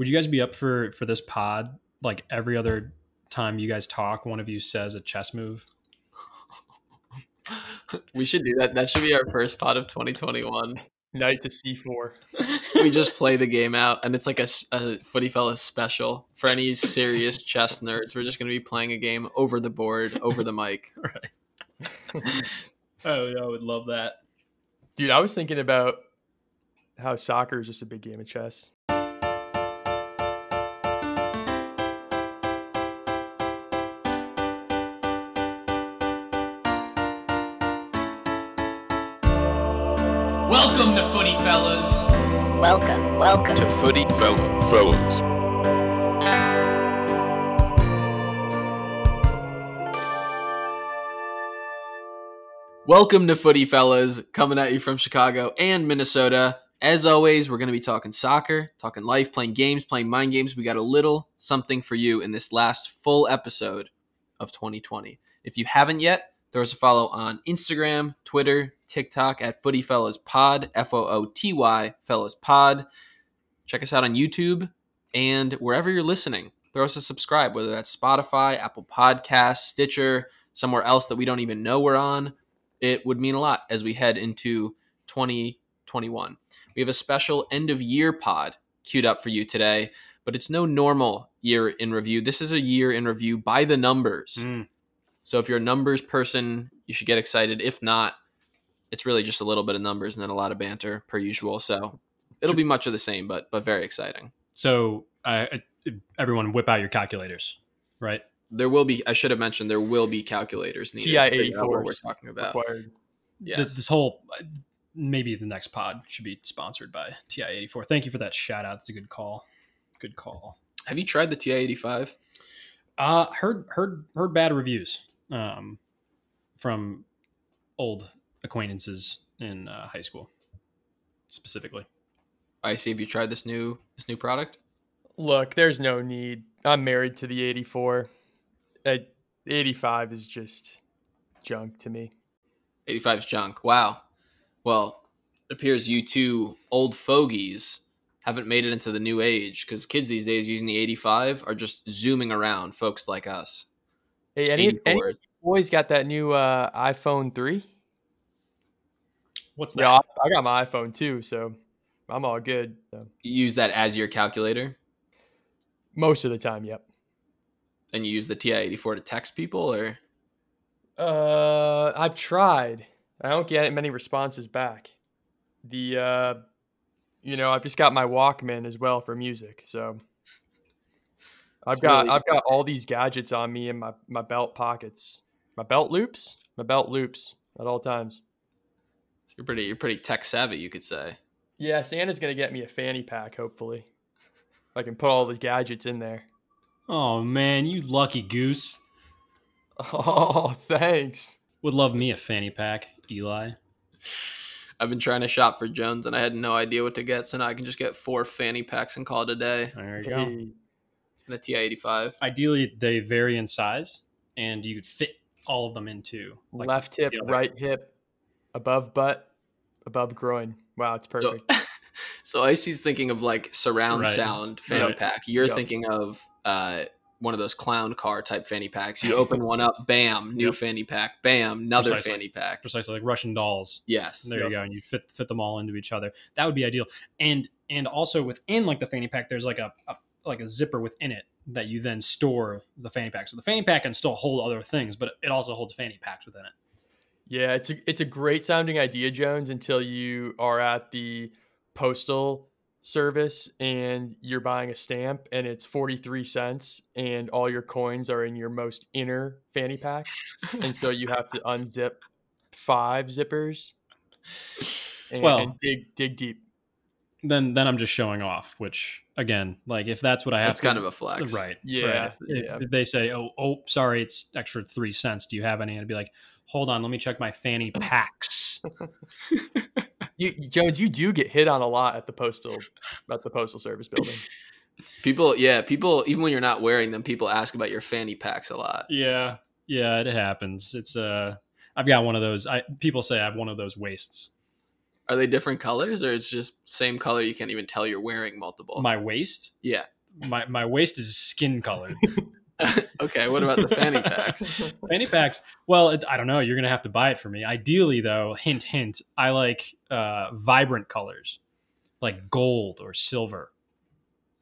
Would you guys be up for for this pod? Like every other time you guys talk, one of you says a chess move. we should do that. That should be our first pod of 2021. Knight to c4. we just play the game out, and it's like a, a Footy Fellas special for any serious chess nerds. We're just going to be playing a game over the board, over the mic. right. oh yeah, I would love that, dude. I was thinking about how soccer is just a big game of chess. Welcome to Footy Fellas. Welcome, welcome to Footy Fella Fellas. Welcome to Footy Fellas, coming at you from Chicago and Minnesota. As always, we're going to be talking soccer, talking life, playing games, playing mind games. We got a little something for you in this last full episode of 2020. If you haven't yet, throw us a follow on Instagram, Twitter, TikTok at Footy Fellas Pod, F O O T Y Fellas Pod. Check us out on YouTube and wherever you're listening. Throw us a subscribe, whether that's Spotify, Apple Podcasts, Stitcher, somewhere else that we don't even know we're on. It would mean a lot as we head into 2021. We have a special end of year pod queued up for you today, but it's no normal year in review. This is a year in review by the numbers. Mm. So if you're a numbers person, you should get excited. If not, it's really just a little bit of numbers and then a lot of banter per usual. So it'll be much of the same, but but very exciting. So uh, everyone, whip out your calculators, right? There will be. I should have mentioned there will be calculators needed. TI eighty four. We're talking about. Yeah. This whole maybe the next pod should be sponsored by TI eighty four. Thank you for that shout out. It's a good call. Good call. Have you tried the TI eighty five? Uh, heard heard heard bad reviews um, from old acquaintances in uh, high school, specifically. I see. Have you tried this new this new product? Look, there's no need. I'm married to the 84. At 85 is just junk to me. 85 is junk. Wow. Well, it appears you two old fogies haven't made it into the new age because kids these days using the 85 are just zooming around folks like us. Hey, any, any boys got that new uh, iPhone 3? What's that? Yeah, I got my iPhone too, so I'm all good. So. You use that as your calculator? Most of the time, yep. And you use the TI-84 to text people, or? Uh, I've tried. I don't get many responses back. The, uh, you know, I've just got my Walkman as well for music, so I've it's got really- I've got all these gadgets on me in my my belt pockets, my belt loops, my belt loops at all times. You're pretty you're pretty tech savvy, you could say. Yeah, Santa's gonna get me a fanny pack, hopefully. I can put all the gadgets in there. Oh man, you lucky goose. Oh, thanks. Would love me a fanny pack, Eli. I've been trying to shop for Jones and I had no idea what to get, so now I can just get four fanny packs and call it a day. There you go. And a TI eighty five. Ideally they vary in size and you could fit all of them into like left hip, right hip, above butt, above groin. Wow, it's perfect. So, so Icy's thinking of like surround right. sound fanny right. pack. You're yep. thinking of uh, one of those clown car type fanny packs. You open one up, bam, new yep. fanny pack, bam, another Precisely. fanny pack. Precisely like Russian dolls. Yes. There yep. you go. And you fit fit them all into each other. That would be ideal. And and also within like the fanny pack, there's like a, a like a zipper within it that you then store the fanny pack. So the fanny pack can still hold other things, but it also holds fanny packs within it. Yeah, it's a it's a great sounding idea, Jones, until you are at the postal service and you're buying a stamp and it's 43 cents and all your coins are in your most inner fanny pack. and so you have to unzip five zippers and, well, and dig dig deep. Then then I'm just showing off, which again, like if that's what I have That's to, kind of a flex. Right. Yeah. Right. If, yeah. if they say, Oh, oh, sorry, it's extra three cents. Do you have any? And I'd be like, hold on, let me check my fanny packs. you, Jones, you do get hit on a lot at the postal at the postal service building. People, yeah, people. Even when you're not wearing them, people ask about your fanny packs a lot. Yeah, yeah, it happens. It's uh, I've got one of those. I people say I have one of those waists. Are they different colors or it's just same color? You can't even tell you're wearing multiple. My waist, yeah. my my waist is skin colored. okay. What about the fanny packs? Fanny packs. Well, it, I don't know. You're gonna have to buy it for me. Ideally, though, hint hint. I like uh, vibrant colors, like gold or silver,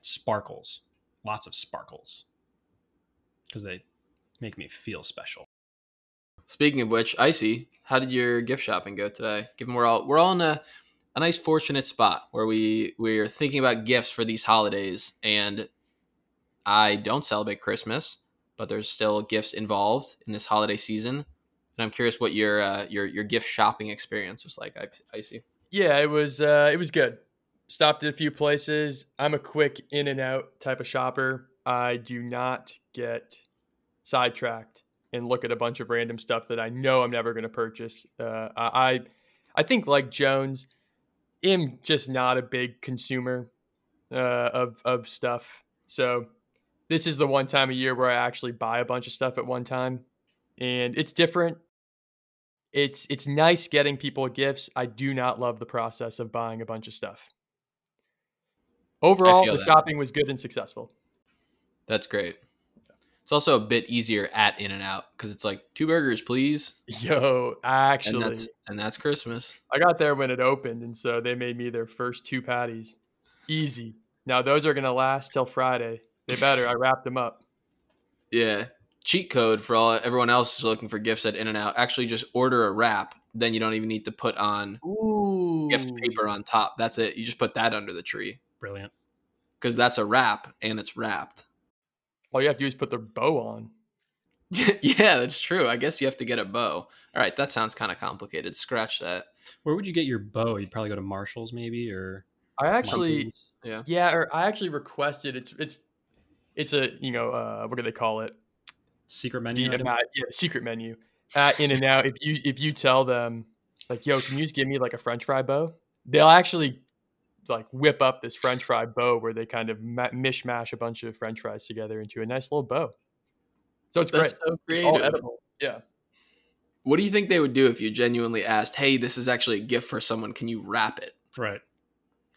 sparkles, lots of sparkles, because they make me feel special. Speaking of which, Icy, how did your gift shopping go today? Given we're all we're all in a, a nice fortunate spot where we we're thinking about gifts for these holidays, and I don't celebrate Christmas, but there's still gifts involved in this holiday season. And I'm curious what your uh, your your gift shopping experience was like, Icy. Yeah, it was uh, it was good. Stopped at a few places. I'm a quick in and out type of shopper. I do not get sidetracked and look at a bunch of random stuff that I know I'm never going to purchase. Uh, I I think like Jones, am just not a big consumer uh, of of stuff. So this is the one time a year where I actually buy a bunch of stuff at one time, and it's different it's it's nice getting people gifts. I do not love the process of buying a bunch of stuff. Overall, the shopping was good and successful. That's great. It's also a bit easier at In and Out because it's like two burgers, please, Yo, and actually, that's and that's Christmas. I got there when it opened, and so they made me their first two patties. Easy. Now those are gonna last till Friday. They better. I wrapped them up. Yeah. Cheat code for all everyone else is looking for gifts at In and Out. Actually, just order a wrap. Then you don't even need to put on Ooh. gift paper on top. That's it. You just put that under the tree Brilliant. because that's a wrap and it's wrapped. All you have to do is put their bow on. yeah, that's true. I guess you have to get a bow. All right, that sounds kind of complicated. Scratch that. Where would you get your bow? You'd probably go to Marshalls, maybe, or I actually, Martin's. Yeah. yeah, or I actually requested. It's it's it's a you know uh, what do they call it? secret menu. Yeah, item? Matt, yeah, secret menu at In and Out. If you if you tell them like, "Yo, can you just give me like a French fry bow?" They'll actually like whip up this French fry bow where they kind of ma- mishmash a bunch of French fries together into a nice little bow. So it's That's great. so It's all creative. edible. Yeah. What do you think they would do if you genuinely asked, "Hey, this is actually a gift for someone. Can you wrap it?" Right.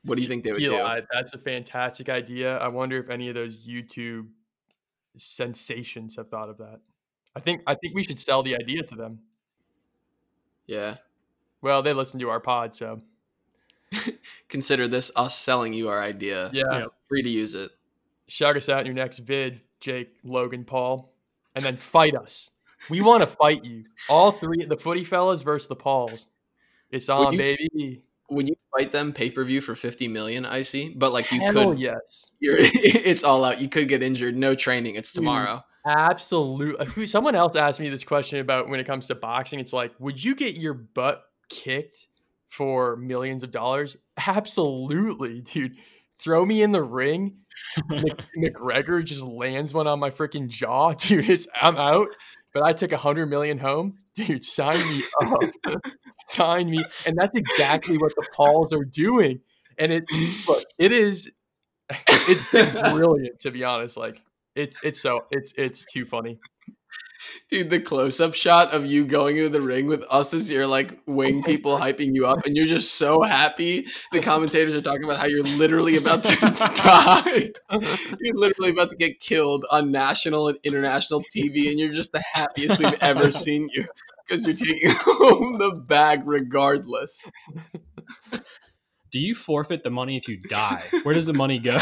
What do you think they would do? That's a fantastic idea. I wonder if any of those YouTube sensations have thought of that. I think I think we should sell the idea to them. Yeah. Well, they listen to our pod, so Consider this us selling you our idea. yeah. Yeah. Free to use it. shout us out in your next vid, Jake, Logan, Paul, and then fight us. We want to fight you. All three, the footy fellas versus the Pauls. It's on, you- baby. Would you fight them pay per view for fifty million? I see, but like you Hell could. yes. You're, it's all out. You could get injured. No training. It's tomorrow. Absolutely. Uh, someone else asked me this question about when it comes to boxing. It's like, would you get your butt kicked for millions of dollars? Absolutely, dude. Throw me in the ring. Mc- McGregor just lands one on my freaking jaw, dude. It's I'm out. But I took a hundred million home, dude. Sign me up, sign me. And that's exactly what the Pauls are doing. And it look, it is, it's brilliant to be honest. Like it's it's so it's it's too funny. Dude, the close up shot of you going into the ring with us as your like wing people hyping you up, and you're just so happy. The commentators are talking about how you're literally about to die. You're literally about to get killed on national and international TV, and you're just the happiest we've ever seen you because you're taking home the bag regardless. Do you forfeit the money if you die? Where does the money go?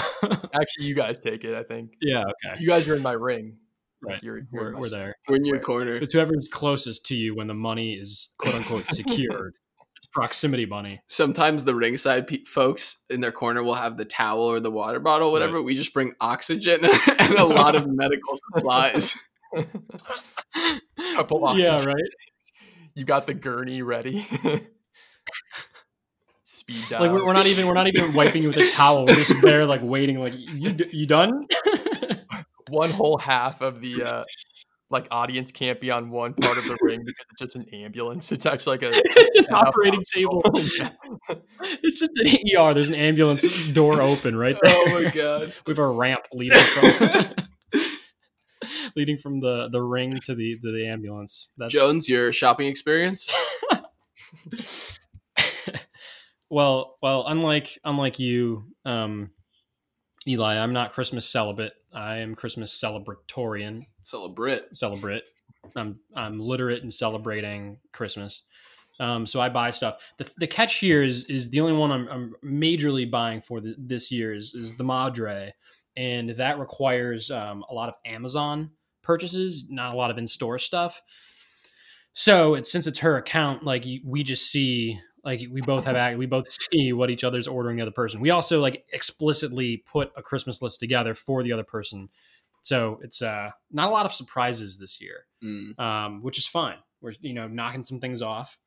Actually, you guys take it. I think yeah. Okay. you guys are in my ring. Like, Right. You're, you're We're, we're there. We're in your corner. It's whoever's closest to you when the money is quote unquote secured. it's proximity money. Sometimes the ringside pe- folks in their corner will have the towel or the water bottle, whatever. We just bring oxygen and a lot of medical supplies. Couple oxygen. Yeah. Right. You got the gurney ready. Speed dial. Like we're, we're not even we're not even wiping you with a towel. We're just there like waiting. Like you you done? One whole half of the uh, like audience can't be on one part of the ring because it's just an ambulance. It's actually like a it's an operating hospital. table. Yeah. It's just an ER. There's an ambulance door open right there. oh my god. We have a ramp leading from leading from the the ring to the to the ambulance. That's Jones, your shopping experience? Well, well, unlike unlike you, um, Eli, I'm not Christmas celibate. I am Christmas celebratorian. Celebrate. Celebrate. I'm I'm literate in celebrating Christmas. Um, so I buy stuff. The, the catch here is is the only one I'm, I'm majorly buying for the, this year is, is the Madre, and that requires um, a lot of Amazon purchases, not a lot of in store stuff. So it's since it's her account, like we just see like we both have we both see what each other's ordering the other person. We also like explicitly put a Christmas list together for the other person. So it's uh not a lot of surprises this year, Mm. um, which is fine. We're you know knocking some things off,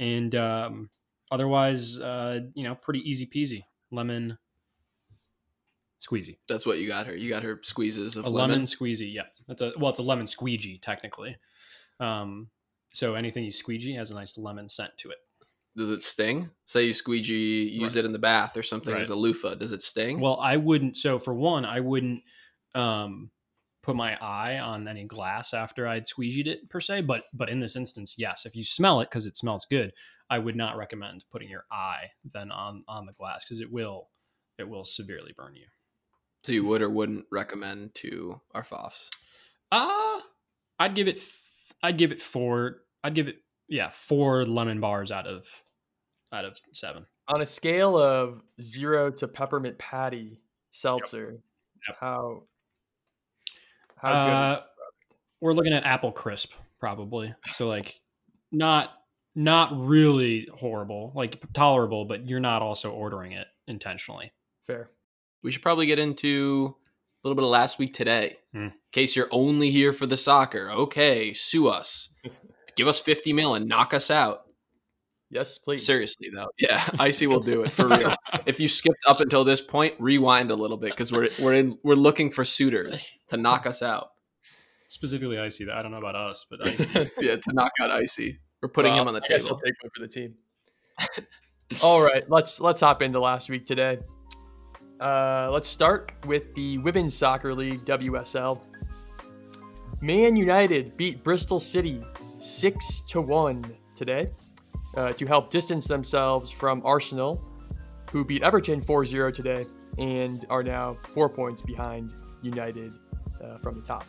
and um, otherwise, uh, you know, pretty easy peasy. Lemon squeezy, That's what you got her. You got her squeezes of a lemon. lemon squeezy. Yeah, that's a well, it's a lemon squeegee technically. Um, so anything you squeegee has a nice lemon scent to it. Does it sting? Say you squeegee, use Right. it in the bath or something Right. as a loofah. Does it sting? Well, I wouldn't. So for one, I wouldn't um, put my eye on any glass after I'd squeegeed it per se. But but in this instance, yes, if you smell it because it smells good, I would not recommend putting your eye then on on the glass because it will it will severely burn you. so you would or wouldn't recommend to our FOFs? Uh I'd give it. Th- I'd give it four. I'd give it yeah four lemon bars out of out of seven. On a scale of zero to peppermint patty seltzer, Yep. how how good? Uh, we're looking at apple crisp probably. So like not not really horrible, like tolerable, but you're not also ordering it intentionally. Fair. We should probably get into a little bit of last week today. Hmm. In case you're only here for the soccer, okay, sue us. Give us 50 mil and knock us out. Yes, please. Seriously, though. Yeah, Icy will do it for real. if you skipped up until this point, rewind a little bit because we're we're in we're looking for suitors to knock us out. Specifically icy that I don't know about us, but icy. Yeah, to knock out Icy. We're putting Well, him on the I guess table. I'll take one for the team. All right, let's let's hop into last week today. Uh, let's start with the Women's Soccer League WSL. Man United beat Bristol City six to one today uh, to help distance themselves from Arsenal, who beat Everton 4-0 today and are now four points behind United uh, from the top.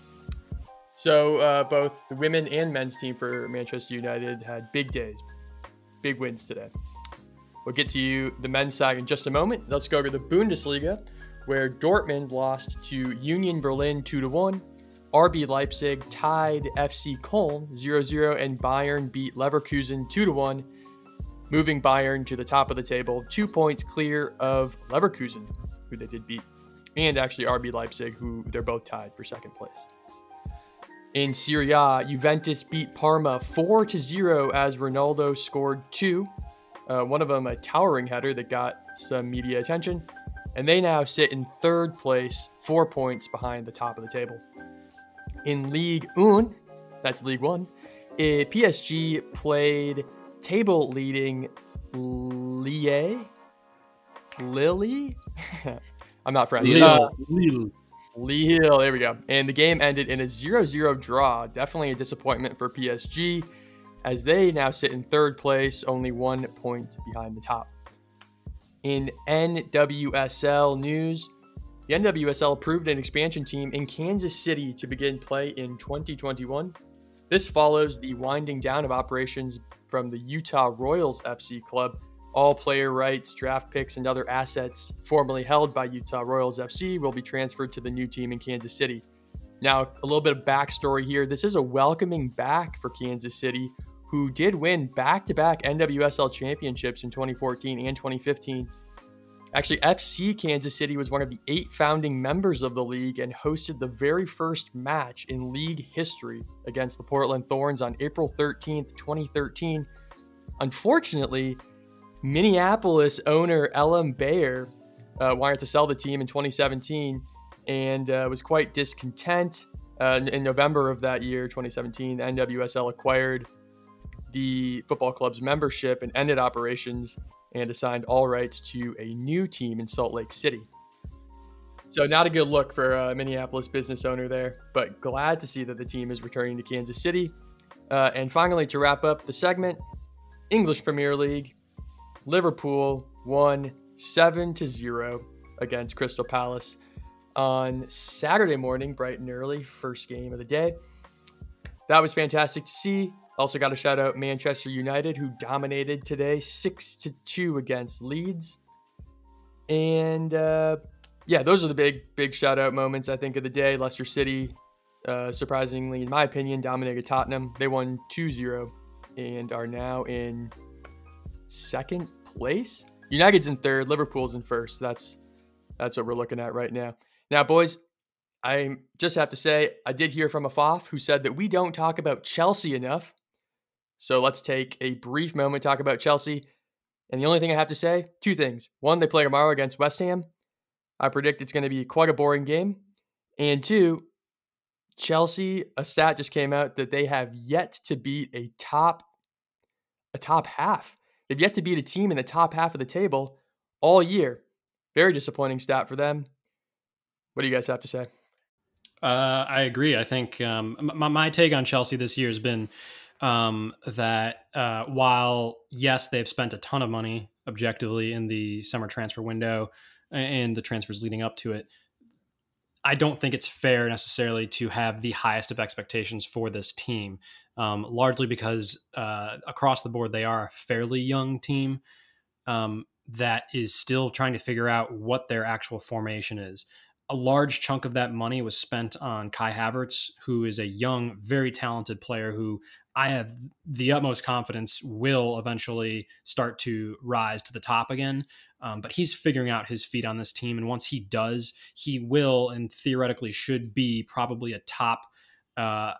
So uh, both the women and men's team for Manchester United had big days, big wins today. We'll get to you the men's side in just a moment. Let's go over the Bundesliga, where Dortmund lost to Union Berlin 2 to 1. RB Leipzig tied FC Köln 0-0 and Bayern beat Leverkusen 2 to 1, moving Bayern to the top of the table, 2 points clear of Leverkusen, who they did beat, and actually RB Leipzig, who they're both tied for second place. In Serie A, Juventus beat Parma 4 to 0 as Ronaldo scored two. Uh, one of them a towering header that got some media attention. And they now sit in third place, four points behind the top of the table. In League One, that's League One, eh, PSG played table leading Lille. Lily? I'm not French. Lille. Uh, Lille. Lille, there we go. And the game ended in a 0 0 draw. Definitely a disappointment for PSG, as they now sit in third place, only one point behind the top. In NWSL news, the NWSL approved an expansion team in Kansas City to begin play in 2021. This follows the winding down of operations from the Utah Royals FC club. All player rights, draft picks, and other assets formerly held by Utah Royals FC will be transferred to the new team in Kansas City. Now, a little bit of backstory here. This is a welcoming back for Kansas City, who did win back to back NWSL championships in 2014 and 2015. Actually, FC Kansas City was one of the eight founding members of the league and hosted the very first match in league history against the Portland Thorns on April 13th, 2013. Unfortunately, Minneapolis owner Elam Baer uh, wanted to sell the team in 2017 and uh, was quite discontent. Uh, in, November of that year, 2017, the NWSL acquired the football club's membership and ended operations and assigned all rights to a new team in Salt Lake City. So, not a good look for a Minneapolis business owner there, but glad to see that the team is returning to Kansas City. Uh, and finally, to wrap up the segment, English Premier League, Liverpool won 7 to 0 against Crystal Palace on Saturday morning, bright and early, first game of the day. That was fantastic to see. Also got a shout out Manchester United who dominated today 6 to 2 against Leeds. And uh, yeah, those are the big big shout out moments I think of the day. Leicester City uh, surprisingly in my opinion dominated Tottenham. They won 2-0 and are now in second place. United's in third, Liverpool's in first. That's that's what we're looking at right now. Now, boys, I just have to say I did hear from a FOF who said that we don't talk about Chelsea enough. So let's take a brief moment talk about Chelsea. And the only thing I have to say, two things. One, they play tomorrow against West Ham. I predict it's going to be quite a boring game. And two, Chelsea, a stat just came out that they have yet to beat a top a top half. They've yet to beat a team in the top half of the table all year. Very disappointing stat for them. What do you guys have to say? Uh, I agree. I think um, my, my take on Chelsea this year has been um, that uh, while yes, they've spent a ton of money objectively in the summer transfer window and the transfers leading up to it, I don't think it's fair necessarily to have the highest of expectations for this team, um, largely because uh, across the board they are a fairly young team um, that is still trying to figure out what their actual formation is. A large chunk of that money was spent on Kai Havertz, who is a young, very talented player who I have the utmost confidence will eventually start to rise to the top again. Um, but he's figuring out his feet on this team. And once he does, he will and theoretically should be probably a top, uh,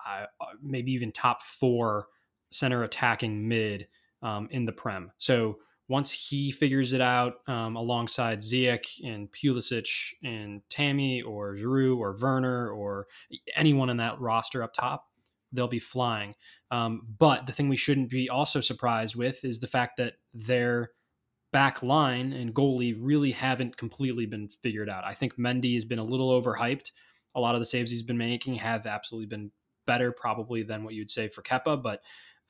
maybe even top four center attacking mid um, in the Prem. So once he figures it out um, alongside Ziyech and Pulisic and Tammy or Giroud or Werner or anyone in that roster up top, they'll be flying. Um, but the thing we shouldn't be also surprised with is the fact that their back line and goalie really haven't completely been figured out. I think Mendy has been a little overhyped. A lot of the saves he's been making have absolutely been better, probably than what you'd say for Kepa, but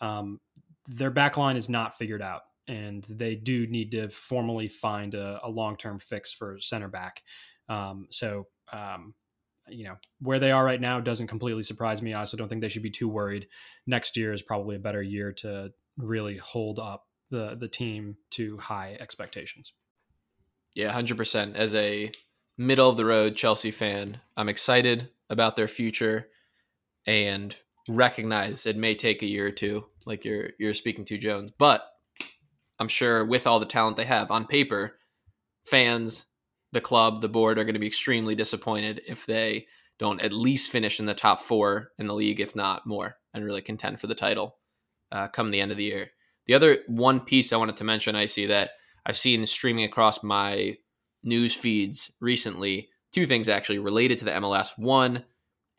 um, their back line is not figured out and they do need to formally find a, a long term fix for center back. Um, so, um, you know, where they are right now doesn't completely surprise me. I also don't think they should be too worried. Next year is probably a better year to really hold up the the team to high expectations. Yeah, hundred percent. As a middle of the road Chelsea fan, I'm excited about their future and recognize it may take a year or two, like you're you're speaking to Jones, but I'm sure with all the talent they have on paper, fans, the club, the board are going to be extremely disappointed if they don't at least finish in the top four in the league, if not more, and really contend for the title uh, come the end of the year. The other one piece I wanted to mention, I see that I've seen streaming across my news feeds recently. Two things actually related to the MLS. One,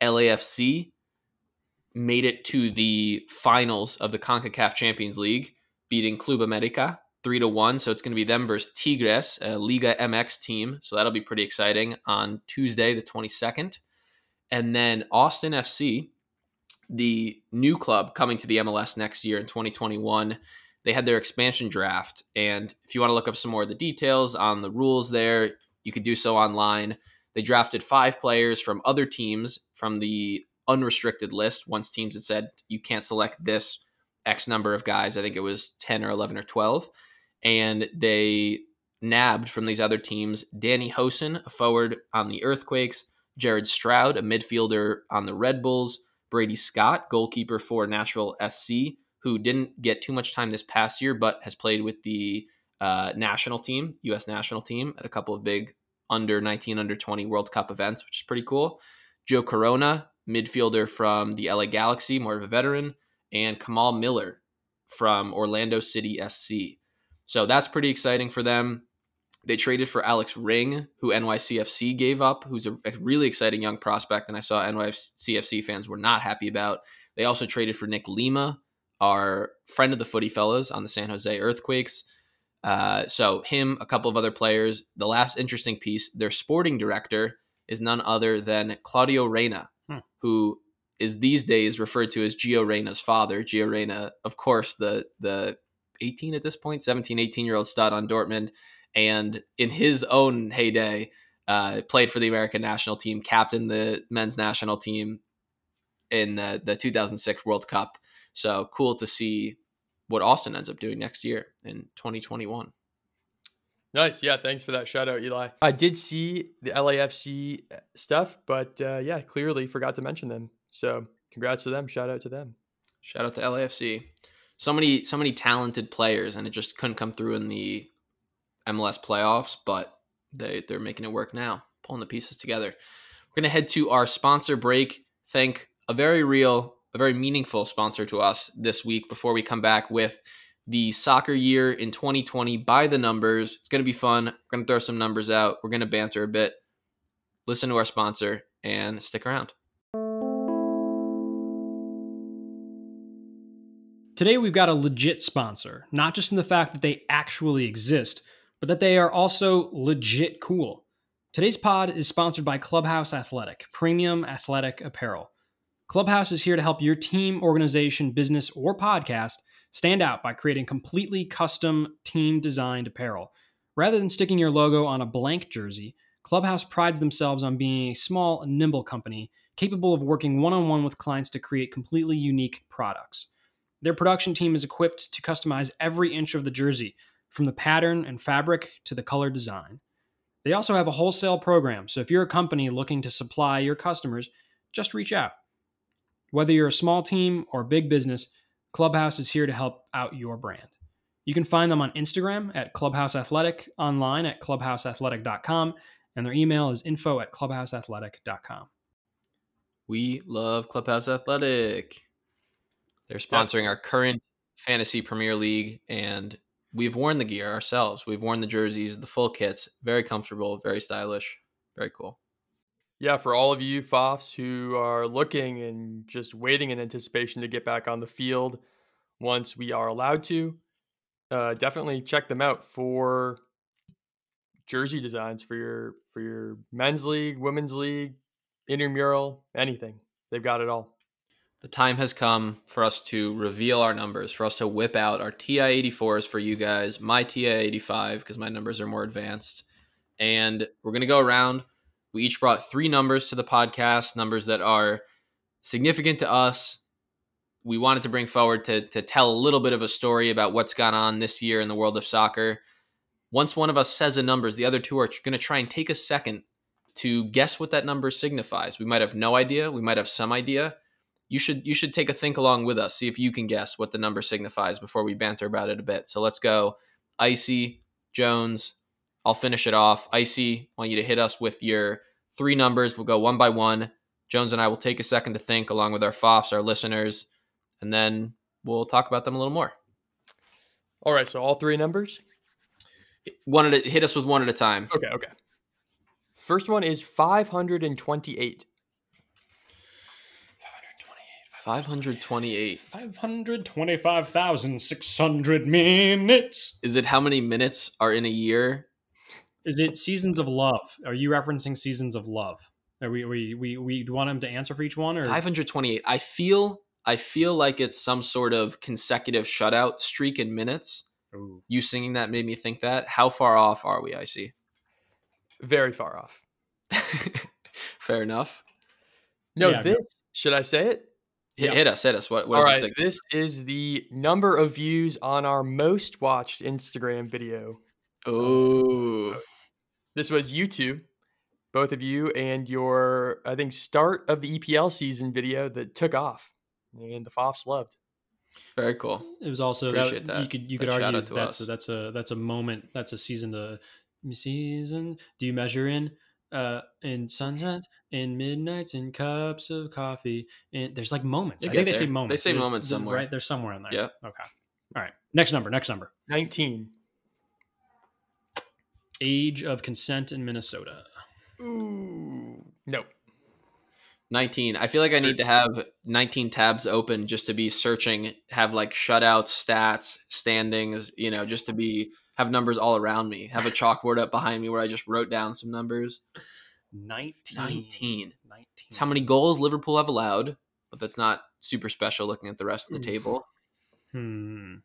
LAFC made it to the finals of the CONCACAF Champions League beating Club America three to one. So it's going to be them versus Tigres, a Liga MX team. So that'll be pretty exciting on Tuesday, the 22nd. And then Austin FC, the new club coming to the MLS next year in 2021. They had their expansion draft. And if you want to look up some more of the details on the rules there, you could do so online. They drafted five players from other teams from the unrestricted list. Once teams had said you can't select this X number of guys. I think it was 10 or 11 or 12. And they nabbed from these other teams Danny Hoesen, a forward on the Earthquakes, Jared Stroud, a midfielder on the Red Bulls, Brady Scott, goalkeeper for Nashville SC, who didn't get too much time this past year, but has played with the uh, national team, U.S. national team, at a couple of big under 19, under 20 World Cup events, which is pretty cool. Joe Corona, midfielder from the LA Galaxy, more of a veteran and Kamal Miller from Orlando City SC. So that's pretty exciting for them. They traded for Alex Ring, who NYCFC gave up, who's a, really exciting young prospect, and I saw NYCFC fans were not happy about. They also traded for Nick Lima, our friend of the footy fellas on the San Jose Earthquakes. Uh, so him, a couple of other players. The last interesting piece, their sporting director is none other than Claudio Reyna, hmm. who is these days referred to as Gio Reyna's father. Gio Reyna, of course, the the 18 at this point, 17, 18 year old stud on Dortmund, and in his own heyday, uh, played for the American national team, captained the men's national team in uh, the 2006 World Cup. So cool to see what Austin ends up doing next year in 2021. Nice. Yeah. Thanks for that shout out, Eli. I did see the LAFC stuff, but uh, yeah, clearly forgot to mention them. So congrats to them. Shout out to them. Shout out to LAFC. So many, so many talented players, and it just couldn't come through in the MLS playoffs, but they they're making it work now, pulling the pieces together. We're gonna head to our sponsor break. Thank a very real, a very meaningful sponsor to us this week before we come back with the soccer year in 2020 by the numbers. It's going to be fun. We're going to throw some numbers out. We're going to banter a bit. Listen to our sponsor and stick around. Today, we've got a legit sponsor, not just in the fact that they actually exist, but that they are also legit cool. Today's pod is sponsored by Clubhouse Athletic, premium athletic apparel. Clubhouse is here to help your team, organization, business, or podcast stand out by creating completely custom team designed apparel. Rather than sticking your logo on a blank jersey, Clubhouse prides themselves on being a small, nimble company capable of working one on one with clients to create completely unique products. Their production team is equipped to customize every inch of the jersey, from the pattern and fabric to the color design. They also have a wholesale program, so if you're a company looking to supply your customers, just reach out. Whether you're a small team or big business, Clubhouse is here to help out your brand. You can find them on Instagram at Clubhouse Athletic, online at clubhouseathletic.com, and their email is info at clubhouseathletic.com. We love Clubhouse Athletic. They're sponsoring our current fantasy Premier League, and we've worn the gear ourselves. We've worn the jerseys, the full kits. Very comfortable, very stylish, very cool. Yeah, for all of you Fofs who are looking and just waiting in anticipation to get back on the field once we are allowed to, uh, definitely check them out for jersey designs for your for your men's league, women's league, intramural, anything. They've got it all. The time has come for us to reveal our numbers, for us to whip out our TI 84s for you guys, my TI 85, because my numbers are more advanced. And we're going to go around. We each brought three numbers to the podcast, numbers that are significant to us. We wanted to bring forward to, to tell a little bit of a story about what's gone on this year in the world of soccer. Once one of us says a numbers, the other two are going to try and take a second to guess what that number signifies. We might have no idea, we might have some idea. You should you should take a think along with us, see if you can guess what the number signifies before we banter about it a bit. So let's go. Icy, Jones, I'll finish it off. Icy, I want you to hit us with your three numbers. We'll go one by one. Jones and I will take a second to think along with our FOFs, our listeners, and then we'll talk about them a little more. All right, so all three numbers? One at a, hit us with one at a time. Okay, okay. First one is 528. 528. 525,600 minutes. Is it how many minutes are in a year? Is it Seasons of Love? Are you referencing Seasons of Love? Are we we we, we want him to answer for each one or 528. I feel I feel like it's some sort of consecutive shutout streak in minutes. Ooh. You singing that made me think that. How far off are we, Icy? Very far off. Fair enough. No, Yeah, this, should I say it? Hit, Yeah. hit us, hit us. What, what All does right, it say? this is the number of views on our most watched Instagram video. Oh, This was YouTube, both of you, and your, I think, start of the EPL season video that took off, and the Fofs loved. very cool. It was also Appreciate that, that. you could you That could argue to that's us. a, that's a that's a moment that's a season to season. Do you measure in uh in sunsets, in midnights, and cups of coffee? And there's like moments. They I get think they there. say moments. They say There's- moments there's- somewhere. Right, there's somewhere in there. Yep. Okay. All right. Next number. Next number. 19. Age of consent in Minnesota. Ooh. No. 19. I feel like I need to have 19 tabs open just to be searching, have like shutouts, stats, standings, you know, just to be have numbers all around me. Have a chalkboard up behind me where I just wrote down some numbers. 19. 19. 19. It's how many goals Liverpool have allowed, but that's not super special looking at the rest of the table. Hmm.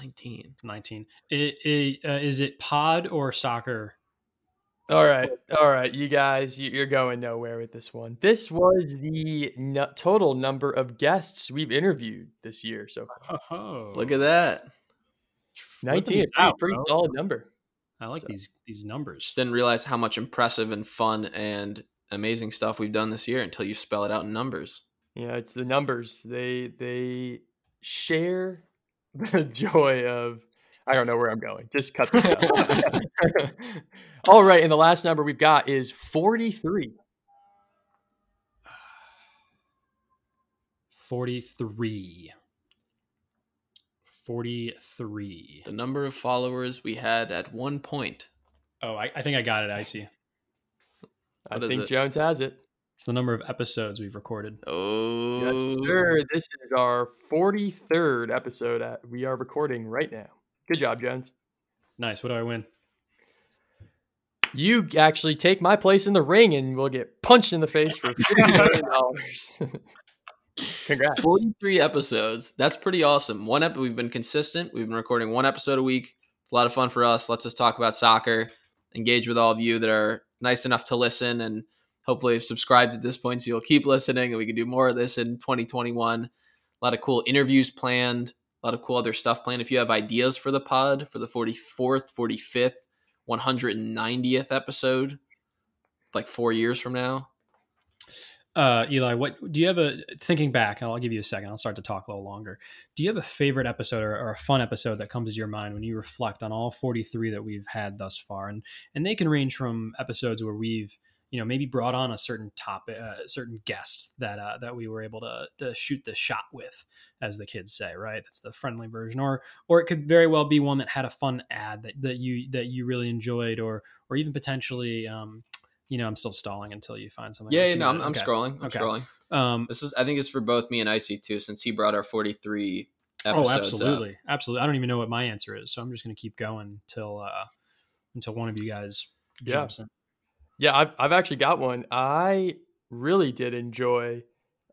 19. 19. It, it, uh, is it pod or soccer? All right, all right, you guys, you- you're going nowhere with this one. This was the nu- total number of guests we've interviewed this year so far. Oh, Look at that. Nineteen, pretty, out, pretty bro. solid number. I like So- these these numbers. Just didn't realize how much impressive and fun and amazing stuff we've done this year until you spell it out in numbers. Yeah, it's the numbers. They they share the joy of. I don't know where I'm going. Just cut this out. All right, and the last number we've got is 43. 43. 43. The number of followers we had at one point. Oh, I, I think I got it, Icy. I What is think it? Jones has it. It's the number of episodes we've recorded. Oh, Yes, sir. This is our 43rd episode at, we are recording right now. Good job, Jones. Nice. What do I win? You actually take my place in the ring and we'll get punched in the face for $50 million. Congrats. 43 episodes. That's pretty awesome. One ep- we've been consistent. We've been recording one episode a week. It's a lot of fun for us. Lets us us talk about soccer, engage with all of you that are nice enough to listen and hopefully have subscribed at this point so you'll keep listening and we can do more of this in 2021. A lot of cool interviews planned, a lot of cool other stuff planned. If you have ideas for the pod for the 44th, 45th, 190th episode, like 4 years from now, Uh, Eli, what do you have a thinking back? I'll give you a second. I'll start to talk a little longer. Do you have a favorite episode or, or a fun episode that comes to your mind when you reflect on all 43 that we've had thus far? And and they can range from episodes where we've you know maybe brought on a certain topic, uh, certain guest that uh, that we were able to, to shoot the shot with, as the kids say, right? That's the friendly version, or or it could very well be one that had a fun ad that, that you that you really enjoyed, or or even potentially. Um, you know, I'm still stalling until you find something. yeah, yeah no, I'm, got. I'm Okay. scrolling. I'm Okay. scrolling. Um, This is, I think, it's for both me and Icy too, since he brought our 43 episodes. oh, up. absolutely, absolutely. I don't even know what my answer is, so I'm just going to keep going until uh, until one of you guys Yeah. jumps in. Yeah, I've, I've actually got one. I really did enjoy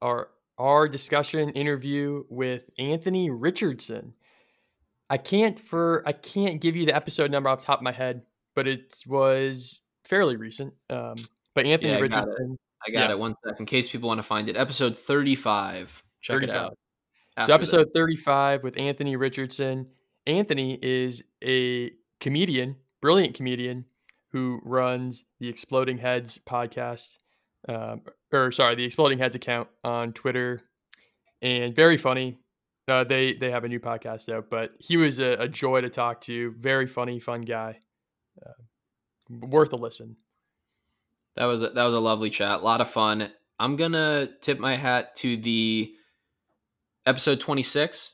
our our discussion interview with Anthony Richardson. I can't for I can't give you the episode number off the top of my head, but it was fairly recent. Um, but Anthony Yeah, I got it. Richardson, I got Yeah. it. One sec, in case people want to find it. Episode 35. Check it out. So episode 35 with Anthony Richardson. Anthony is a comedian, brilliant comedian who runs the Exploding Heads podcast, um, or sorry, the Exploding Heads account on Twitter, and very funny. Uh, they they have a new podcast out, but he was a, a joy to talk to. Very funny, fun guy. Uh, worth a listen. That was a, that was a lovely chat. A lot of fun. I'm gonna tip my hat to the episode 26,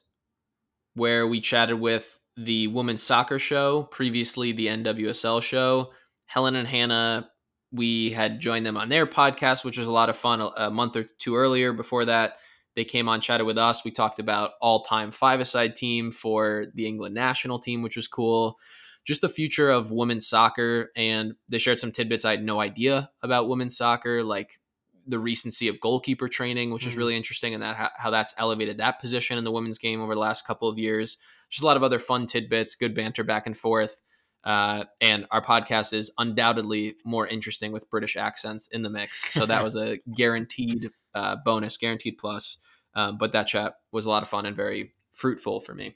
where we chatted with the women's soccer show, previously the NWSL show. Helen and Hannah, we had joined them on their podcast, which was a lot of fun. A, a month or two earlier, before that, they came on, chatted with us. We talked about all-time five-a-side team for the England national team, which was cool just the future of women's soccer. And they shared some tidbits I had no idea about women's soccer, like the recency of goalkeeper training, which is Mhm. really interesting, and that how, how that's elevated that position in the women's game over the last couple of years. Just a lot of other fun tidbits, good banter back and forth. Uh, and our podcast is undoubtedly more interesting with British accents in the mix. So that was a guaranteed uh, bonus, guaranteed plus. Um, but that chat was a lot of fun and very fruitful for me.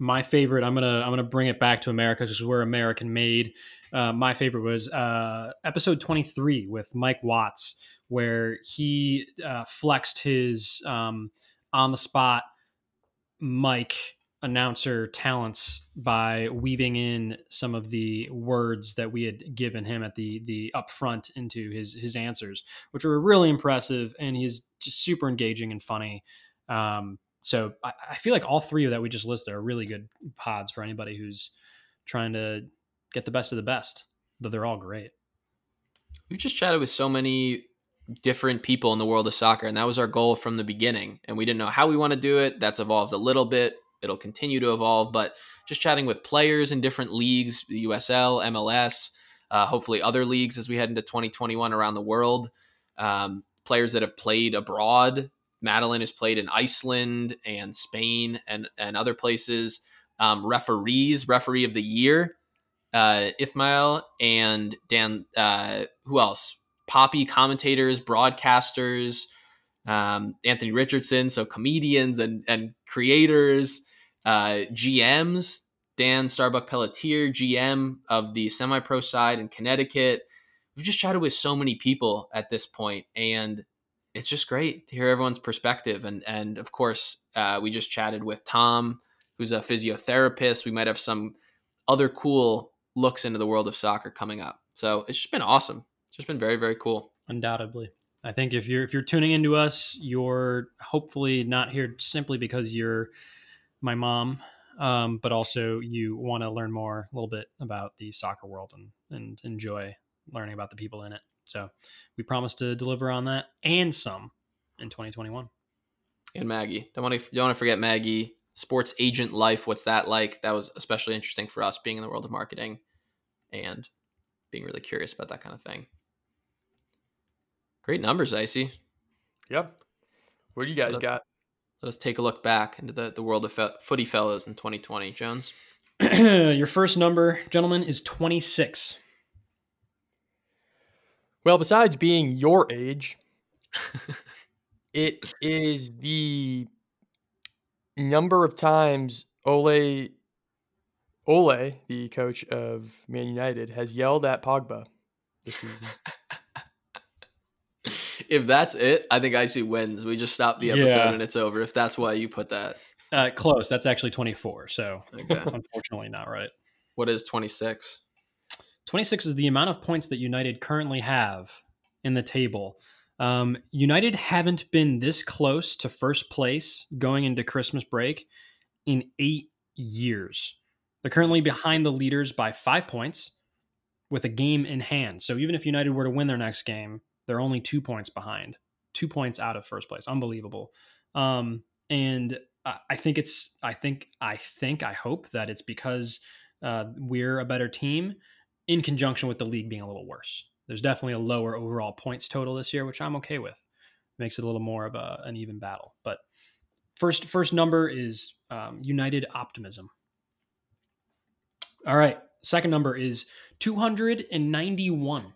My favorite i'm gonna i'm gonna bring it back to america because we're american made uh, my favorite was uh, episode 23 with mike watts where he uh, flexed his um, on the spot mic announcer talents by weaving in some of the words that we had given him at the the upfront into his his answers which were really impressive and he's just super engaging and funny. Um, so I, I feel like all three of that we just listed are really good pods for anybody who's trying to get the best of the best. Though they're all great. We've just chatted with so many different people in the world of soccer, and that was our goal from the beginning. And we didn't know how we want to do it. That's evolved a little bit. It'll continue to evolve, but just chatting with players in different leagues, the USL, MLS, uh, hopefully other leagues as we head into 2021 around the world. Um, players that have played abroad. Madeline has played in Iceland and Spain and, and other places. um, referees, referee of the year, uh, Ifmael and Dan. Uh, who else? Poppy commentators, broadcasters, um, Anthony Richardson, so comedians and and creators, uh, GMs. Dan Starbuck Pelletier, GM of the semi pro side in Connecticut. We've just chatted with so many people at this point, and it's just great to hear everyone's perspective. And and of course, uh, we just chatted with Tom, who's a physiotherapist. We might have some other cool looks into the world of soccer coming up. So it's just been awesome. It's just been very very cool. Undoubtedly. I think if you're if you're tuning into us, you're hopefully not here simply because you're my mom um, but also you want to learn more a little bit about the soccer world and, and enjoy learning about the people in it. So we promise to deliver on that and some in 2021. And Maggie, don't want to don't want to forget Maggie. Sports agent life, what's that like? That was especially interesting for us being in the world of marketing and being really curious about that kind of thing. Great numbers, Icy. Yep. What do you guys got? let us take a look back into the, the world of fe- Footy Fellas in 2020. Jones? Your first number, gentlemen, is 26. Well, besides being your age, it is the number of times Ole Ole, the coach of Man United, has yelled at Pogba this season. if that's it, I think Icy wins. We just stop the episode yeah. and it's over. If that's why you put that. Uh, close. That's actually 24. So okay. unfortunately not right. What is 26? 26 is the amount of points that United currently have in the table. Um, United haven't been this close to first place going into Christmas break in eight years. They're currently behind the leaders by five points with a game in hand. So even if United were to win their next game, they're only two points behind, two points out of first place. Unbelievable. Um, and I think it's, I think, I think, I hope that it's because uh, we're a better team in conjunction with the league being a little worse. There's definitely a lower overall points total this year, which I'm okay with. Makes it a little more of a, an even battle. But first, first number is um, United optimism. All right. Second number is 291.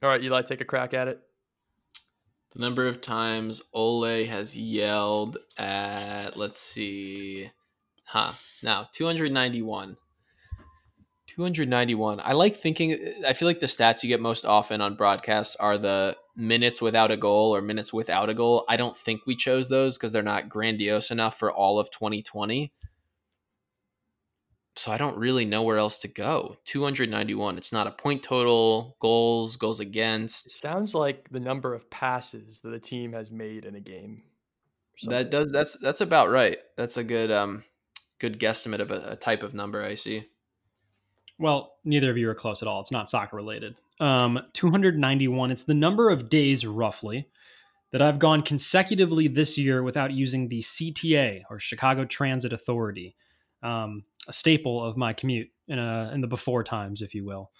All right, Eli, take a crack at it. The number of times Ole has yelled at, let's see, huh? Now, 291. 291. I like thinking, I feel like the stats you get most often on broadcast are the minutes without a goal or minutes without a goal. I don't think we chose those because they're not grandiose enough for all of 2020 so I don't really know where else to go. 291. It's not a point total, goals, goals against. It sounds like the number of passes that the team has made in a game. That does that's that's about right. That's a good um good guesstimate of a, a, type of number I see. Well, neither of you are close at all. It's not soccer related. Um 291. It's the number of days roughly that I've gone consecutively this year without using the CTA or Chicago Transit Authority. Um, a staple of my commute in a in the before times, if you will.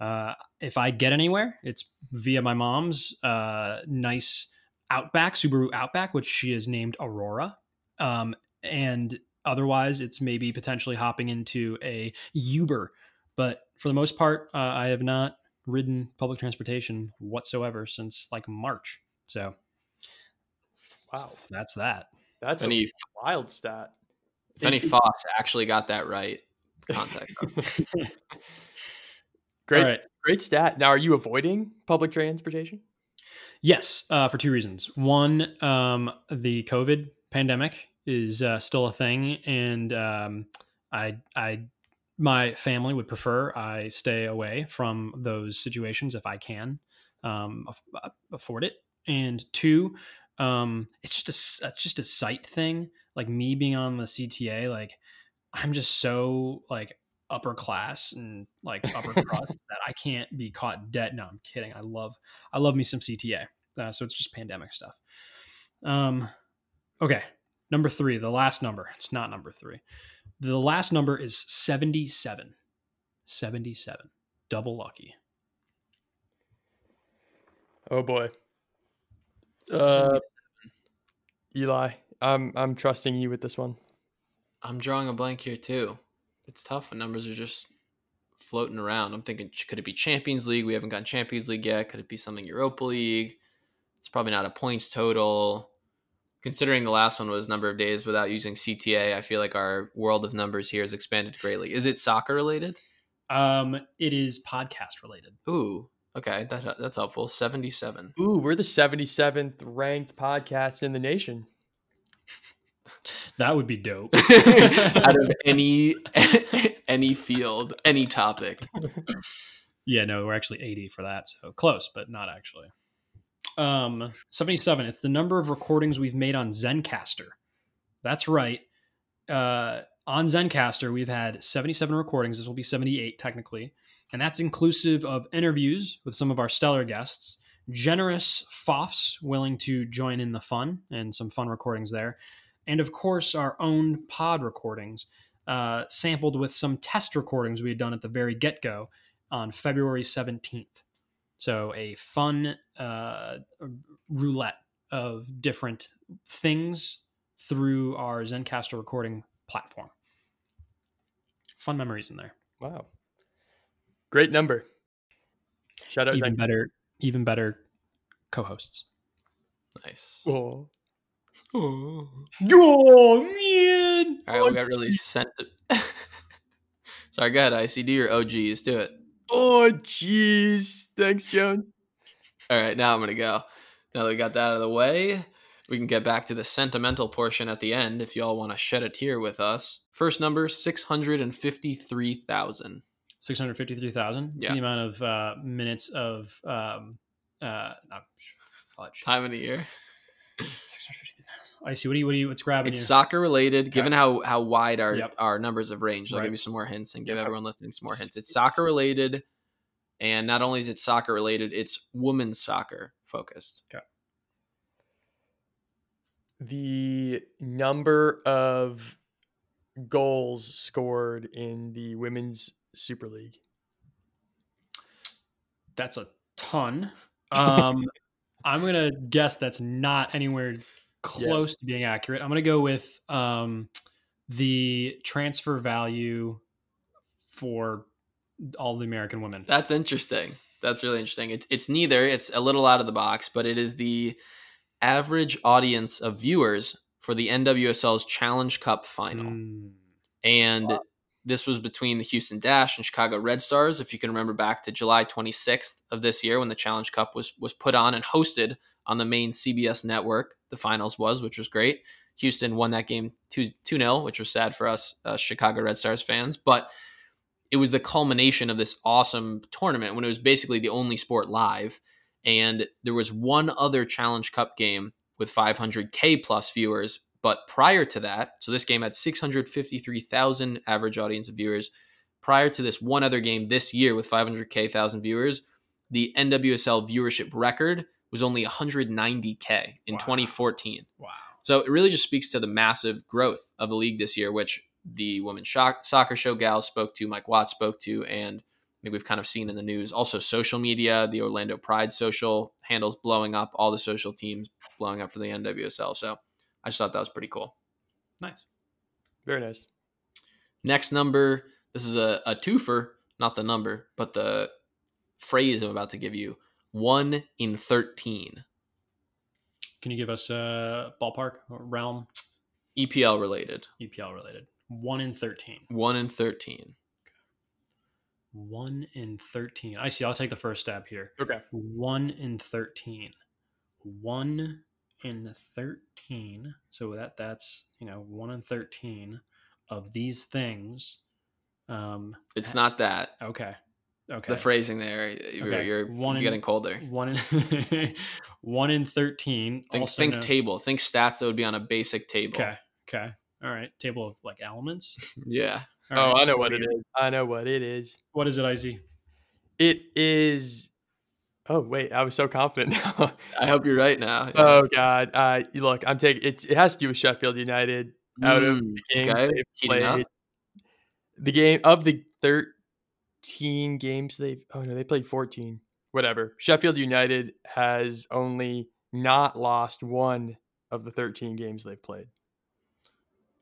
Uh, if I get anywhere, it's via my mom's uh, nice Outback Subaru Outback, which she has named Aurora, um, and otherwise, it's maybe potentially hopping into a Uber. But for the most part, uh, I have not ridden public transportation whatsoever since like March. So, wow, that's that. That's Any, a wild stat. If any Fox actually got that right, contact. great, right. great stat. Now, are you avoiding public transportation? Yes, uh, for two reasons. One, um, the COVID pandemic is uh, still a thing, and um, I, I, my family would prefer I stay away from those situations if I can um, afford it. And two, um, it's just a, it's just a sight thing like me being on the CTA, like I'm just so like upper class and like upper crust that I can't be caught dead. No, I'm kidding. I love I love me some CTA. Uh, so it's just pandemic stuff. Um, okay, number three, the last number. It's not number three. The last number is 77. 77. Double lucky. Oh boy. Uh, Eli, I'm I'm trusting you with this one. I'm drawing a blank here too. It's tough when numbers are just floating around. I'm thinking, could it be Champions League? We haven't gotten Champions League yet. Could it be something Europa League? It's probably not a points total. Considering the last one was number of days without using CTA, I feel like our world of numbers here has expanded greatly. Is it soccer related? Um, it is podcast related. Ooh, okay, that that's helpful. Seventy-seven. Ooh, we're the 77th ranked podcast in the nation. That would be dope. Out of any any field, any topic. Yeah, no, we're actually 80 for that. So close, but not actually. Um, 77. It's the number of recordings we've made on Zencastr. That's right. Uh, on Zencastr, we've had 77 recordings. This will be 78 technically. And that's inclusive of interviews with some of our stellar guests, generous FOFs willing to join in the fun and some fun recordings there. And of course, our own pod recordings, uh, sampled with some test recordings we had done at the very get go on February 17th. So a fun uh, roulette of different things through our Zencastr recording platform. Fun memories in there. Wow. Great number. Shout out. Even Zen- better, even better co-hosts. Nice. Oh. Oh. Oh man! All right, we got really sent. Sorry, go ahead, Icy. Do your OGs. Do it. Oh, jeez. Thanks, Jones. All right, now I'm going to go. Now that we got that out of the way, we can get back to the sentimental portion at the end if y'all want to shed a tear with us. First number 653,000. 653,000. It's Yeah. the amount of uh, minutes of um, uh, not, fudge. Time of the year. 653,000. I see. What do you, what do you, what's grabbing It's you? soccer related, given how, how wide our, Yep. our numbers have ranged. I'll Right. give you some more hints and give Yep. everyone listening some more hints. It's soccer related. And not only is it soccer related, it's women's soccer focused. The number of goals scored in the Women's Super League. That's a ton. Um, I'm gonna guess that's not anywhere close to being accurate. I'm gonna go with um, the transfer value for all the American women. That's interesting. That's really interesting. It's it's neither. It's a little out of the box, but it is the average audience of viewers for the NWSL's Challenge Cup final. Mm. And this was between the Houston Dash and Chicago Red Stars. If you can remember back to July 26th of this year when the Challenge Cup was was put on and hosted on the main CBS network, the finals was, which was great. Houston won that game 2 0, which was sad for us uh, Chicago Red Stars fans. But it was the culmination of this awesome tournament when it was basically the only sport live. And there was one other Challenge Cup game with 500K plus viewers. But prior to that, so this game had 653,000 average audience of viewers. Prior to this one other game this year with 500K thousand viewers, the NWSL viewership record was only 190K in Wow. 2014. Wow. So it really just speaks to the massive growth of the league this year, which the women's shock, soccer show gals spoke to, Mike Watts spoke to, and I think we've kind of seen in the news. Also, social media, the Orlando Pride social handles blowing up, all the social teams blowing up for the NWSL. So I just thought that was pretty cool. Nice. Very nice. Next number, this is a, a twofer, not the number, but the phrase I'm about to give you one in 13, Can you give us a ballpark or realm EPL related. EPL related? One in thirteen. One in 13. One in thirteen. I see. I'll take the first stab here. Okay. One in thirteen. One in thirteen. So that that's you know one in thirteen of these things. Um, It's not that. okay. Okay. The phrasing there, you're, Okay, you're one in- getting colder. one in one in thirteen. Think, also think known- table. Think stats that would be on a basic table. Okay. Okay. All right. Table of like elements. Yeah. All oh, right, I know so what it is. I know what it is. What is it, Iz? It is. Oh wait, I was so confident. I hope you're right now. Yeah. oh God, uh, look, I'm taking it. It has to do with Sheffield United. Out of Mm, the games okay. they've Heating up. played, the game of the 13 games they've. Oh no, they played 14. Whatever. Sheffield United has only not lost one of the 13 games they've played.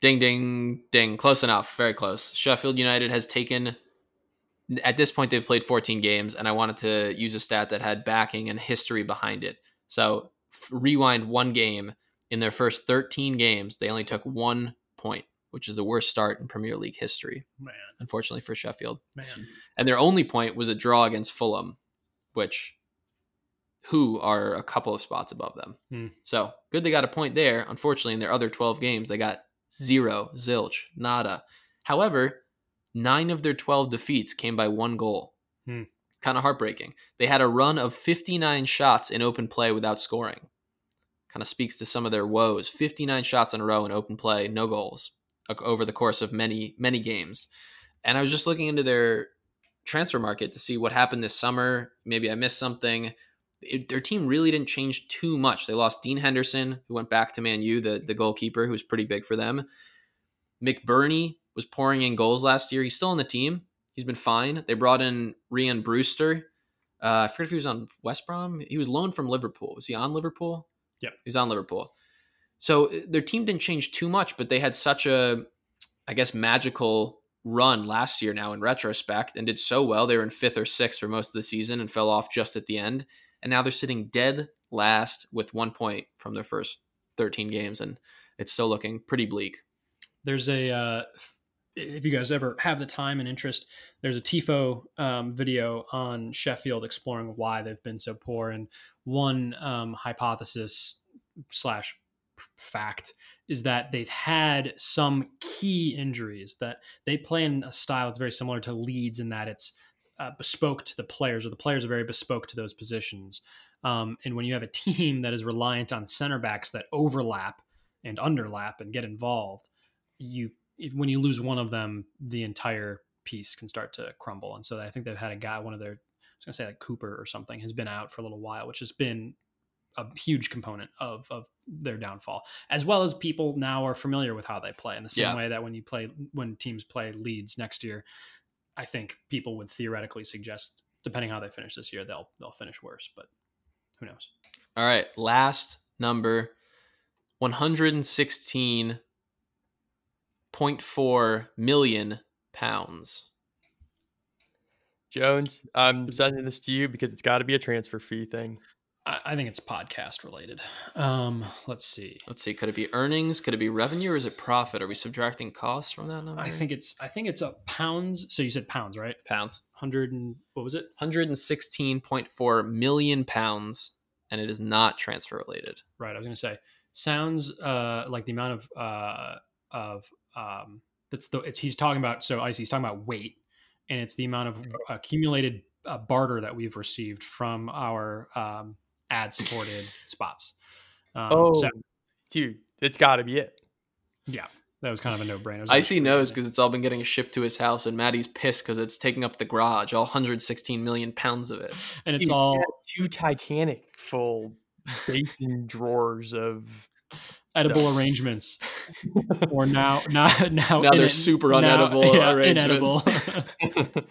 Ding, ding, ding. Close enough. Very close. Sheffield United has taken, at this point, they've played 14 games, and I wanted to use a stat that had backing and history behind it. So, rewind one game. In their first 13 games, they only took one point, which is the worst start in Premier League history, Man, unfortunately for Sheffield. man. And their only point was a draw against Fulham, which who are a couple of spots above them. Hmm. So good they got a point there. Unfortunately, in their other 12 games, they got zero, zilch, nada. However, nine of their 12 defeats came by one goal. Hmm. Kind of heartbreaking. They had a run of 59 shots in open play without scoring. Kind of speaks to some of their woes. 59 shots in a row in open play, no goals over the course of many, many games. And I was just looking into their transfer market to see what happened this summer. Maybe I missed something. It, their team really didn't change too much. They lost Dean Henderson, who went back to Man U, the, the goalkeeper, who was pretty big for them. McBurnie was pouring in goals last year. He's still on the team. He's been fine. They brought in Rian Brewster. Uh, I forget if he was on West Brom. He was loaned from Liverpool. Was he on Liverpool? Yeah, He's on Liverpool. So uh, their team didn't change too much, but they had such a, I guess, magical run last year now in retrospect and did so well. They were in fifth or sixth for most of the season and fell off just at the end. And now they're sitting dead last with one point from their first 13 games. And it's still looking pretty bleak. there's a uh, if you guys ever have the time and interest there's a tifo um, video on sheffield exploring why they've been so poor and one um, hypothesis slash fact is that they've had some key injuries that they play in a style that's very similar to leeds in that it's uh, bespoke to the players or the players are very bespoke to those positions um, and when you have a team that is reliant on center backs that overlap and underlap and get involved you when you lose one of them, the entire piece can start to crumble. And so I think they've had a guy, one of their, I was gonna say like Cooper or something, has been out for a little while, which has been a huge component of of their downfall. As well as people now are familiar with how they play in the same Yeah. way that when you play when teams play Leeds next year, I think people would theoretically suggest, depending how they finish this year, they'll they'll finish worse. But who knows? All right, last number 116.4 million pounds. Jones, I'm sending this to you because it's got to be a transfer fee thing. I, I think it's podcast related. Um, let's see. Let's see, could it be earnings? Could it be revenue or is it profit? Are we subtracting costs from that number? I think it's I think it's a pounds. So you said pounds, right? pounds. Hundred and what was it? 116.4 million pounds, and it is not transfer related. Right. I was gonna say sounds uh like the amount of uh of um that's the it's he's talking about. So I see he's talking about weight, and it's the amount of accumulated uh, barter that we've received from our um ad supported spots. Um, Oh, so, dude, it's got to be it. yeah, that was kind of a no brainer. Icy knows because it's all been getting shipped to his house, and Maddie's pissed because it's taking up the garage, all 116 million pounds of it. and it's Dude, all yeah, two Titanic full basin drawers of edible stuff. arrangements. or now now now Now they're in- super now- unedible yeah, arrangements.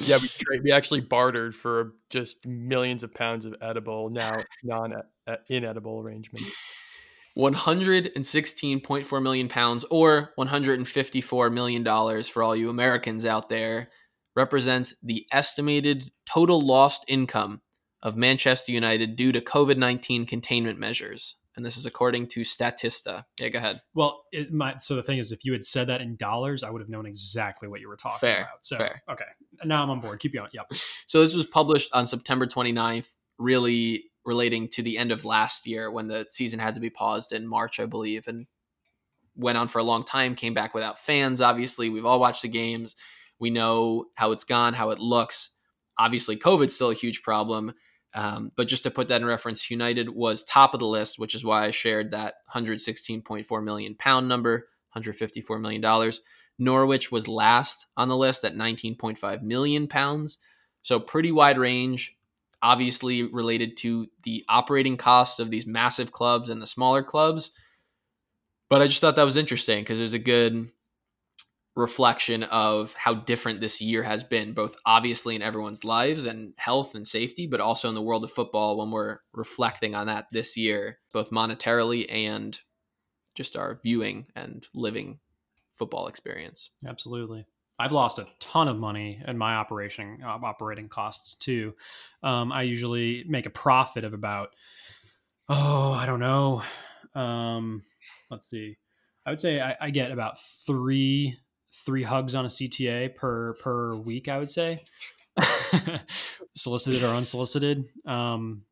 Yeah, we tra- we actually bartered for just millions of pounds of edible, now non uh, inedible arrangements. 116.4 million pounds or 154 million dollars for all you Americans out there represents the estimated total lost income of Manchester United due to COVID-19 containment measures. And this is according to Statista. Yeah, go ahead. well, it might. So the thing is, if you had said that in dollars, I would have known exactly what you were talking Fair, about. So fair. okay, now I'm on board. Keep going. Yep. So this was published on September 29th, really relating to the end of last year when the season had to be paused in March, I believe, and went on for a long time, came back without fans. Obviously, we've all watched the games. We know how it's gone, how it looks. Obviously, COVID's still a huge problem. Um, but just to put that in reference, United was top of the list, which is why I shared that 116.4 million pound number, 154 million dollars. Norwich was last on the list at 19.5 million pounds. So pretty wide range, obviously related to the operating costs of these massive clubs and the smaller clubs. But I just thought that was interesting because there's a good reflection of how different this year has been, both obviously in everyone's lives and health and safety, but also in the world of football when we're reflecting on that this year, both monetarily and just our viewing and living football experience. Absolutely. I've lost a ton of money in my operation uh, operating costs too. Um, I usually make a profit of about oh I don't know. Um, let's see. I would say I, I get about three three hugs on a CTA per per week. I would say, solicited or unsolicited. Um,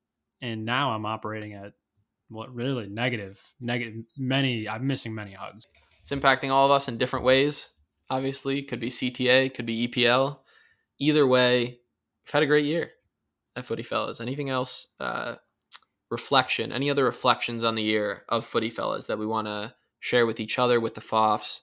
and now I'm operating at what really negative negative many. I'm missing many hugs. It's impacting all of us in different ways. Obviously, could be CTA, could be EPL. Either way, we've had a great year at Footy Fellas. Anything else? Uh, reflection? Any other reflections on the year of Footy Fellas that we want to share with each other, with the FOFs,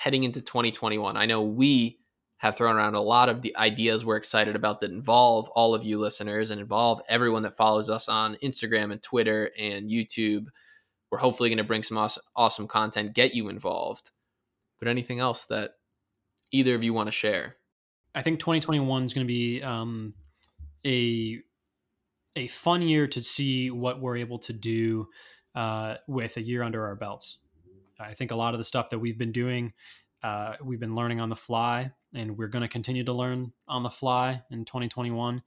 heading into 2021? I know we have thrown around a lot of the ideas we're excited about that involve all of you listeners and involve everyone that follows us on Instagram and Twitter and YouTube. We're hopefully going to bring some awesome, awesome content, get you involved. But anything else that either of you want to share? I think 2021 is going to be um, a a fun year to see what we're able to do uh, with a year under our belts. I think a lot of the stuff that we've been doing, uh, we've been learning on the fly, and we're going to continue to learn on the fly in 2021.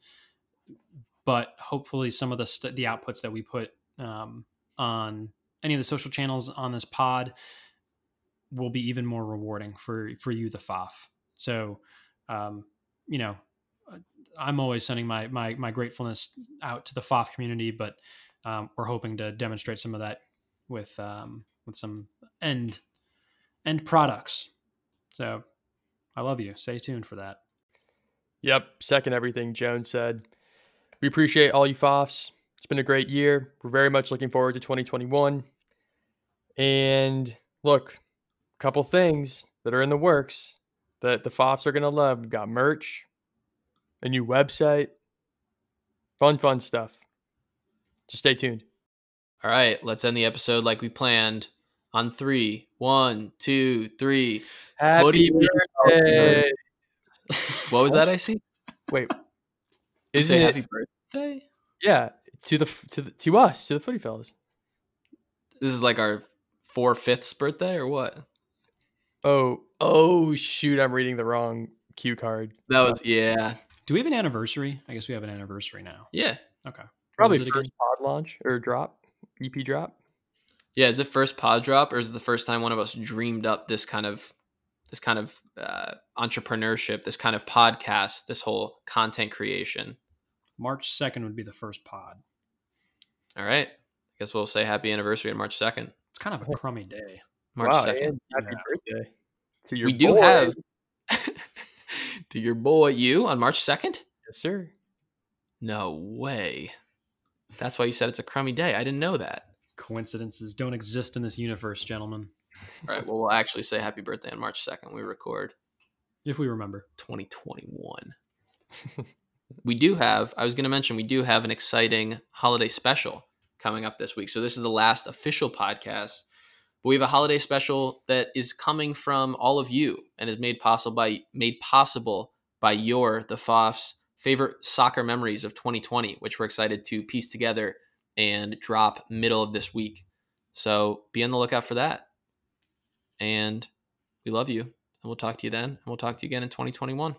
But hopefully, some of the st- the outputs that we put um, on any of the social channels on this pod will be even more rewarding for for you, the FOF. So, um, you know, I'm always sending my my my gratefulness out to the FOF community, but um, we're hoping to demonstrate some of that with um, with some end end products. So I love you. Stay tuned for that. Yep. Second everything Jones said. We appreciate all you FOFs. It's been a great year. We're very much looking forward to 2021. And look, a couple things that are in the works that the FOFs are going to love. We've got merch, a new website, fun, fun stuff. Just stay tuned. All right, let's end the episode like we planned on three. One, two, three. Happy Footy birthday. What was that I see? Wait. Isn't it? happy birthday? Yeah, to the to the, to us, to the footy fellas. This is like our four fifths birthday or what? Oh, oh shoot, I'm reading the wrong cue card. That was yeah, Do we have an anniversary? I guess we have an anniversary now. yeah, Okay. Probably was it first pod launch or drop, EP drop. yeah. Is it first pod drop or is it the first time one of us dreamed up this kind of this kind of uh, entrepreneurship, this kind of podcast, this whole content creation? March 2nd would be the first pod. All right, I guess we'll say happy anniversary on March second. It's kind of a crummy day. March wow, second. happy Yeah. birthday to your We do have to your boy you on March second. yes, sir. No way. That's why you said it's a crummy day. I didn't know that. Coincidences don't exist in this universe, gentlemen, All right. Well, we'll actually say happy birthday on March 2nd. We record if we remember. 2021. we do have, I was going to mention, we do have an exciting holiday special coming up this week. So this is the last official podcast. But we have a holiday special that is coming from all of you and is made possible by made possible by your the FOF's favorite soccer memories of 2020, which we're excited to piece together and drop middle of this week. So be on the lookout for that. And we love you. And we'll talk to you then. And we'll talk to you again in 2021.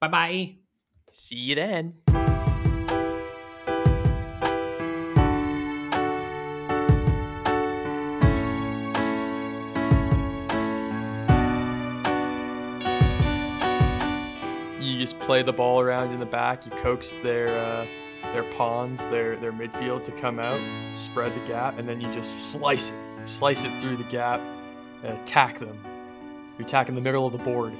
Bye bye. See you then. Just play the ball around in the back. You coax their uh, their pawns, their their midfield to come out, spread the gap, and then you just slice it, slice it through the gap, and attack them. You attack in the middle of the board.